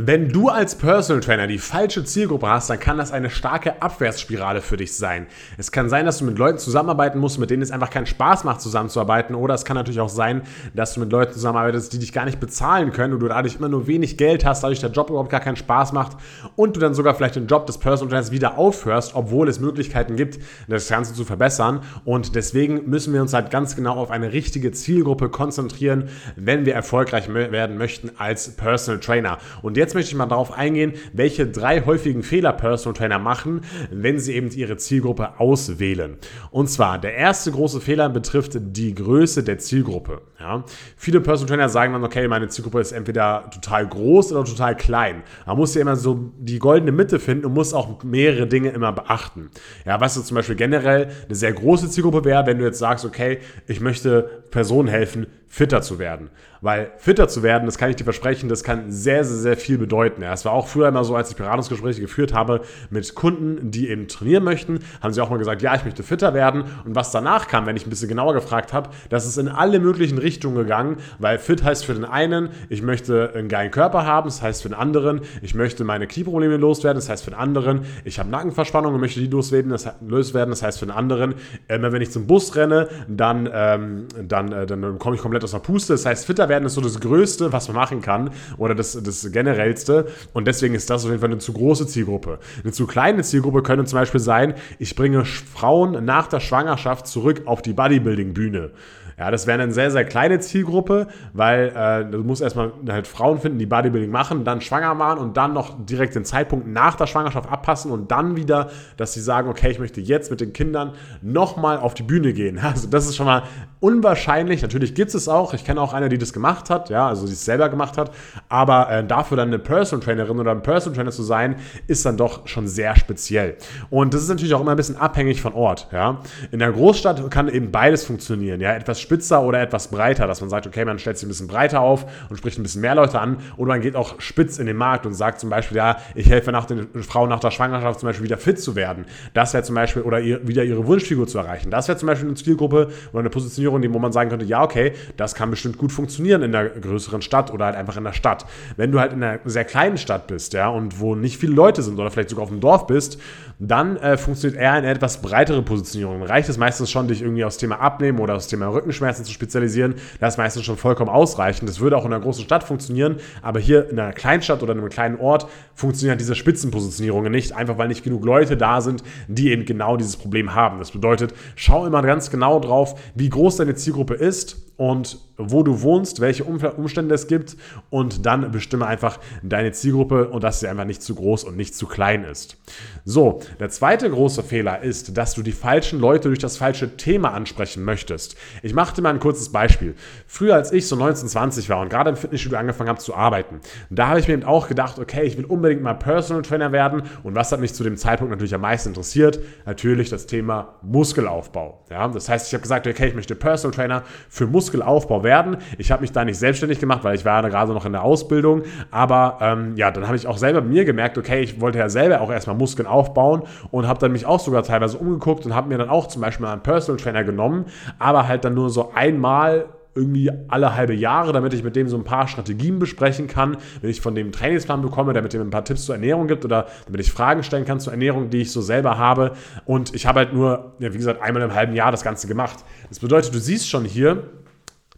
Wenn du als Personal Trainer die falsche Zielgruppe hast, dann kann das eine starke Abwärtsspirale für dich sein. Es kann sein, dass du mit Leuten zusammenarbeiten musst, mit denen es einfach keinen Spaß macht, zusammenzuarbeiten. Oder es kann natürlich auch sein, dass du mit Leuten zusammenarbeitest, die dich gar nicht bezahlen können und du dadurch immer nur wenig Geld hast, dadurch der Job überhaupt gar keinen Spaß macht und du dann sogar vielleicht den Job des Personal Trainers wieder aufhörst, obwohl es Möglichkeiten gibt, das Ganze zu verbessern. Und deswegen müssen wir uns halt ganz genau auf eine richtige Zielgruppe konzentrieren, wenn wir erfolgreich werden möchten als Personal Trainer. Und jetzt möchte ich mal darauf eingehen, welche drei häufigen Fehler Personal Trainer machen, wenn sie eben ihre Zielgruppe auswählen. Und zwar, der erste große Fehler betrifft die Größe der Zielgruppe. Ja? Viele Personal Trainer sagen dann, okay, meine Zielgruppe ist entweder total groß oder total klein. Man muss ja immer so die goldene Mitte finden und muss auch mehrere Dinge immer beachten. Ja, was so zum Beispiel generell eine sehr große Zielgruppe wäre, wenn du jetzt sagst, okay, ich möchte Personen helfen, fitter zu werden. Weil fitter zu werden, das kann ich dir versprechen, das kann sehr, sehr, sehr viel bedeuten. Ja, es war auch früher immer so, als ich Beratungsgespräche geführt habe mit Kunden, die eben trainieren möchten, haben sie auch mal gesagt, ja, ich möchte fitter werden. Und was danach kam, wenn ich ein bisschen genauer gefragt habe, das ist in alle möglichen Richtungen gegangen, weil fit heißt für den einen, ich möchte einen geilen Körper haben, das heißt für den anderen, ich möchte meine Knieprobleme loswerden, das heißt für den anderen, ich habe Nackenverspannung und möchte die loswerden, das, loswerden, das heißt für den anderen, äh, wenn ich zum Bus renne, dann, ähm, dann, äh, dann komme ich komplett aus der Puste, das heißt fitter werden ist so das Größte, was man machen kann oder das, das Generellste. Und deswegen ist das auf jeden Fall eine zu große Zielgruppe. Eine zu kleine Zielgruppe könnte zum Beispiel sein, ich bringe Frauen nach der Schwangerschaft zurück auf die Bodybuilding-Bühne. Ja, das wäre eine sehr, sehr kleine Zielgruppe, weil äh, du musst erstmal halt Frauen finden, die Bodybuilding machen, dann schwanger machen und dann noch direkt den Zeitpunkt nach der Schwangerschaft abpassen und dann wieder, dass sie sagen, okay, ich möchte jetzt mit den Kindern nochmal auf die Bühne gehen. Also das ist schon mal unwahrscheinlich. Natürlich gibt es auch. Ich kenne auch eine, die das gemacht hat, ja, also die es selber gemacht hat. Aber äh, dafür dann eine Personal Trainerin oder ein Personal Trainer zu sein, ist dann doch schon sehr speziell. Und das ist natürlich auch immer ein bisschen abhängig von Ort, ja. In der Großstadt kann eben beides funktionieren, ja. Etwas spitzer oder etwas breiter, dass man sagt, okay, man stellt sich ein bisschen breiter auf und spricht ein bisschen mehr Leute an oder man geht auch spitz in den Markt und sagt zum Beispiel, ja, ich helfe nach den Frauen nach der Schwangerschaft zum Beispiel wieder fit zu werden. Das wäre zum Beispiel, oder ihr, wieder ihre Wunschfigur zu erreichen. Das wäre zum Beispiel eine Zielgruppe oder eine Positionierung, wo man sagen könnte, ja, okay, das kann bestimmt gut funktionieren in der größeren Stadt oder halt einfach in der Stadt. Wenn du halt in sehr kleinen Stadt bist, ja, und wo nicht viele Leute sind oder vielleicht sogar auf dem Dorf bist, dann äh, funktioniert eher eine etwas breitere Positionierung. Dann reicht es meistens schon, dich irgendwie aufs Thema Abnehmen oder aufs Thema Rückenschmerzen zu spezialisieren. Das ist meistens schon vollkommen ausreichend. Das würde auch in einer großen Stadt funktionieren, aber hier in einer Kleinstadt oder in einem kleinen Ort funktionieren halt diese Spitzenpositionierungen nicht, einfach weil nicht genug Leute da sind, die eben genau dieses Problem haben. Das bedeutet, schau immer ganz genau drauf, wie groß deine Zielgruppe ist und wo du wohnst, welche Umstände es gibt und dann bestimme einfach deine Zielgruppe und dass sie einfach nicht zu groß und nicht zu klein ist. So, der zweite große Fehler ist, dass du die falschen Leute durch das falsche Thema ansprechen möchtest. Ich mache dir mal ein kurzes Beispiel. Früher, als ich so 19, 20 war und gerade im Fitnessstudio angefangen habe zu arbeiten, da habe ich mir eben auch gedacht, okay, ich will unbedingt mal Personal Trainer werden und was hat mich zu dem Zeitpunkt natürlich am meisten interessiert? Natürlich das Thema Muskelaufbau. Ja, das heißt, ich habe gesagt, okay, ich möchte Personal Trainer für Muskelaufbau werden werden. Ich habe mich da nicht selbstständig gemacht, weil ich war gerade noch in der Ausbildung. Aber ähm, ja, dann habe ich auch selber mir gemerkt, okay, ich wollte ja selber auch erstmal Muskeln aufbauen und habe dann mich auch sogar teilweise umgeguckt und habe mir dann auch zum Beispiel mal einen Personal Trainer genommen, aber halt dann nur so einmal irgendwie alle halbe Jahre, damit ich mit dem so ein paar Strategien besprechen kann, wenn ich von dem Trainingsplan bekomme, damit er mir ein paar Tipps zur Ernährung gibt oder damit ich Fragen stellen kann zur Ernährung, die ich so selber habe. Und ich habe halt nur, ja, wie gesagt, einmal im halben Jahr das Ganze gemacht. Das bedeutet, du siehst schon hier,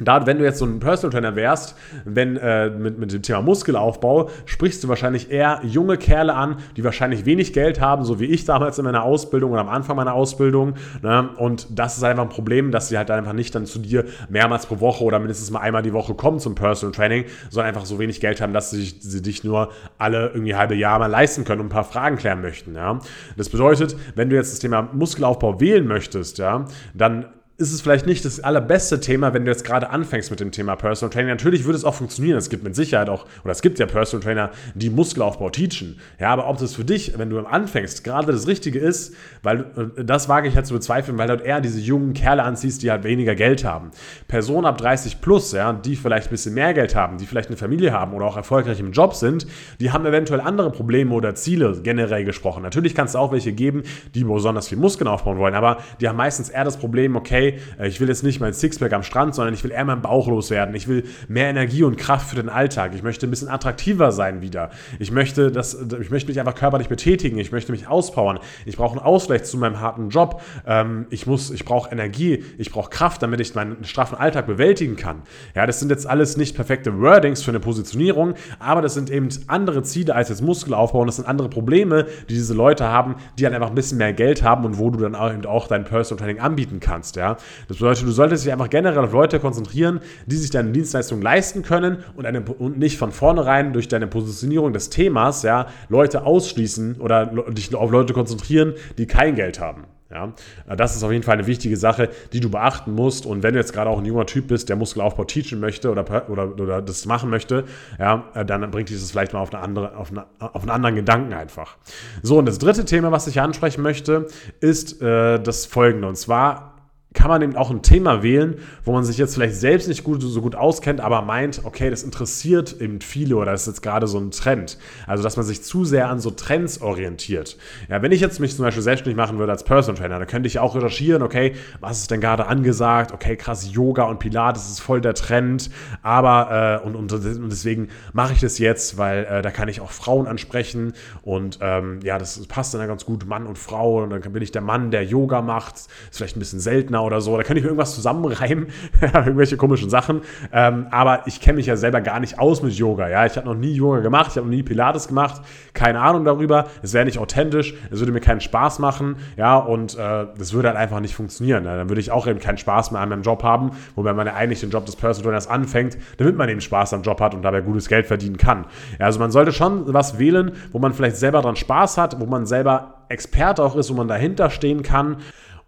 da, wenn du jetzt so ein Personal Trainer wärst, wenn äh, mit, mit dem Thema Muskelaufbau, sprichst du wahrscheinlich eher junge Kerle an, die wahrscheinlich wenig Geld haben, so wie ich damals in meiner Ausbildung oder am Anfang meiner Ausbildung. Ne? Und das ist einfach ein Problem, dass sie halt einfach nicht dann zu dir mehrmals pro Woche oder mindestens mal einmal die Woche kommen zum Personal Training, sondern einfach so wenig Geld haben, dass sie, sie dich nur alle irgendwie halbe Jahre mal leisten können und ein paar Fragen klären möchten. Ja? Das bedeutet, wenn du jetzt das Thema Muskelaufbau wählen möchtest, ja, dann ist es vielleicht nicht das allerbeste Thema, wenn du jetzt gerade anfängst mit dem Thema Personal Training. Natürlich würde es auch funktionieren. Es gibt mit Sicherheit auch, oder es gibt ja Personal Trainer, die Muskelaufbau teachen. Ja, aber ob das für dich, wenn du anfängst, gerade das Richtige ist, weil äh, das wage ich halt zu bezweifeln, weil du halt eher diese jungen Kerle anziehst, die halt weniger Geld haben. Personen ab 30 plus, ja, die vielleicht ein bisschen mehr Geld haben, die vielleicht eine Familie haben oder auch erfolgreich im Job sind, die haben eventuell andere Probleme oder Ziele generell gesprochen. Natürlich kannst du auch welche geben, die besonders viel Muskeln aufbauen wollen, aber die haben meistens eher das Problem, okay, äh, ich will jetzt nicht mein Sixpack am Strand, sondern ich will eher meinen Bauch loswerden. Ich will mehr Energie und Kraft für den Alltag. Ich möchte ein bisschen attraktiver sein wieder. Ich möchte, das, ich möchte mich einfach körperlich betätigen. Ich möchte mich auspowern. Ich brauche einen Ausgleich zu meinem harten Job. Ähm, ich muss, ich brauche Energie. Ich brauche Kraft, damit ich meinen straffen Alltag bewältigen kann. Ja, das sind jetzt alles nicht perfekte Wordings für eine Positionierung, aber das sind eben andere Ziele als jetzt Muskelaufbau und das sind andere Probleme, die diese Leute haben, die dann einfach ein bisschen mehr Geld haben und wo du dann eben auch dein Personal Training anbieten kannst. Ja? Das bedeutet, du solltest dich einfach generell auf Leute konzentrieren, die sich deine Dienstleistung leisten können und, eine, und nicht von vornherein durch deine Positionierung des Themas ja, Leute ausschließen oder dich auf Leute konzentrieren, die kein Geld haben. Ja, das ist auf jeden Fall eine wichtige Sache, die du beachten musst. Und wenn du jetzt gerade auch ein junger Typ bist, der Muskelaufbau teachen möchte oder, oder, oder das machen möchte, ja, dann bringt dich das vielleicht mal auf, eine andere, auf, eine, auf einen anderen Gedanken einfach. So, und das dritte Thema, was ich ansprechen möchte, ist äh, das folgende. Und zwar kann man eben auch ein Thema wählen, wo man sich jetzt vielleicht selbst nicht gut, so gut auskennt, aber meint, okay, das interessiert eben viele oder das ist jetzt gerade so ein Trend. Also, dass man sich zu sehr an so Trends orientiert. Ja, wenn ich jetzt mich zum Beispiel selbstständig machen würde als Personal Trainer, dann könnte ich auch recherchieren, okay, was ist denn gerade angesagt? Okay, krass, Yoga und Pilates ist voll der Trend, aber, äh, und, und, und, deswegen mache ich das jetzt, weil äh, da kann ich auch Frauen ansprechen und ähm, ja, das passt dann ganz gut, Mann und Frau und dann bin ich der Mann, der Yoga macht, ist vielleicht ein bisschen seltener oder so. Da könnte ich mir irgendwas zusammenreimen, irgendwelche komischen Sachen. Ähm, aber ich kenne mich ja selber gar nicht aus mit Yoga. Ja, ich habe noch nie Yoga gemacht, ich habe noch nie Pilates gemacht, keine Ahnung darüber. Es wäre nicht authentisch, es würde mir keinen Spaß machen. Ja, und äh, das würde halt einfach nicht funktionieren. Ja? Dann würde ich auch eben keinen Spaß mehr an meinem Job haben, wobei man ja eigentlich den Job des Personal Trainers anfängt, damit man eben Spaß am Job hat und dabei gutes Geld verdienen kann. Ja, also man sollte schon was wählen, wo man vielleicht selber dran Spaß hat, wo man selber Experte auch ist, wo man dahinter stehen kann.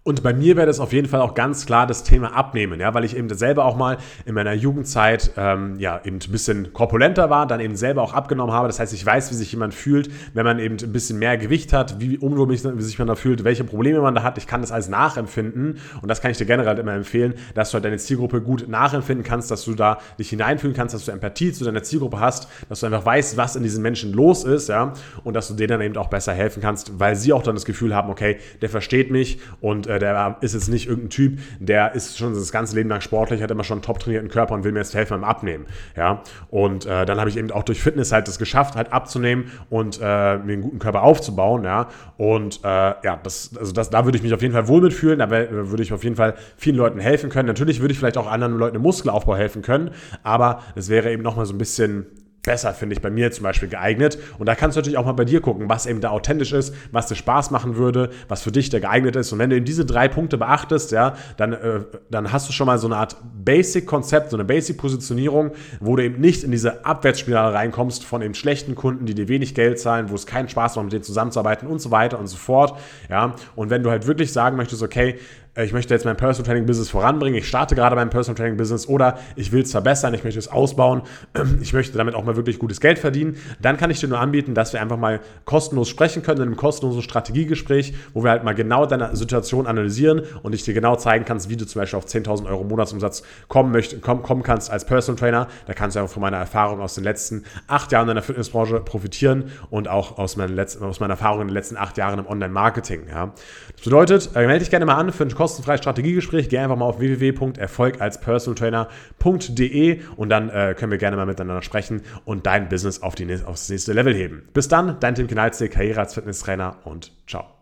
Und bei mir wäre das auf jeden Fall auch ganz klar das Thema Abnehmen, ja, weil ich eben selber auch mal in meiner Jugendzeit ähm, ja eben ein bisschen korpulenter war, dann eben selber auch abgenommen habe. Das heißt, ich weiß, wie sich jemand fühlt, wenn man eben ein bisschen mehr Gewicht hat, wie unwohl sich man da fühlt, welche Probleme man da hat. Ich kann das alles nachempfinden und das kann ich dir generell immer empfehlen, dass du halt deine Zielgruppe gut nachempfinden kannst, dass du da dich hineinfühlen kannst, dass du Empathie zu deiner Zielgruppe hast, dass du einfach weißt, was in diesen Menschen los ist, ja, und dass du denen dann eben auch besser helfen kannst, weil sie auch dann das Gefühl haben, okay, der versteht mich und der ist jetzt nicht irgendein Typ, der ist schon das ganze Leben lang sportlich, hat immer schon einen top trainierten Körper und will mir jetzt helfen beim Abnehmen. Ja? Und äh, dann habe ich eben auch durch Fitness halt das geschafft, halt abzunehmen und äh, mir einen guten Körper aufzubauen. Ja? Und äh, ja, das, also das, da würde ich mich auf jeden Fall wohl mitfühlen, da würde ich auf jeden Fall vielen Leuten helfen können. Natürlich würde ich vielleicht auch anderen Leuten im Muskelaufbau helfen können, aber es wäre eben nochmal so ein bisschen besser, finde ich, bei mir zum Beispiel geeignet. Und da kannst du natürlich auch mal bei dir gucken, was eben da authentisch ist, was dir Spaß machen würde, was für dich da geeignet ist. Und wenn du eben diese drei Punkte beachtest, ja, dann, äh, dann hast du schon mal so eine Art Basic-Konzept, so eine Basic-Positionierung, wo du eben nicht in diese Abwärtsspirale reinkommst von eben schlechten Kunden, die dir wenig Geld zahlen, wo es keinen Spaß macht, mit denen zusammenzuarbeiten und so weiter und so fort. Ja, und wenn du halt wirklich sagen möchtest, okay, ich möchte jetzt mein Personal Training Business voranbringen, ich starte gerade mein Personal Training Business oder ich will es verbessern, ich möchte es ausbauen, ich möchte damit auch mal wirklich gutes Geld verdienen, dann kann ich dir nur anbieten, dass wir einfach mal kostenlos sprechen können in einem kostenlosen Strategiegespräch, wo wir halt mal genau deine Situation analysieren und ich dir genau zeigen kannst, wie du zum Beispiel auf 10.000 Euro Monatsumsatz kommen, möcht, kommen kannst als Personal Trainer. Da kannst du einfach von meiner Erfahrung aus den letzten acht Jahren in der Fitnessbranche profitieren und auch aus, meinen letzten, aus meiner Erfahrung in den letzten acht Jahren im Online-Marketing. Ja. Das bedeutet, äh, melde dich gerne mal an für ein kostenfreies Strategiegespräch. Geh einfach mal auf www.erfolgalspersonaltrainer.de und dann äh, können wir gerne mal miteinander sprechen und dein Business auf die, aufs nächste Level heben. Bis dann, dein Tim Knalzig, Karriere als Fitnesstrainer und ciao.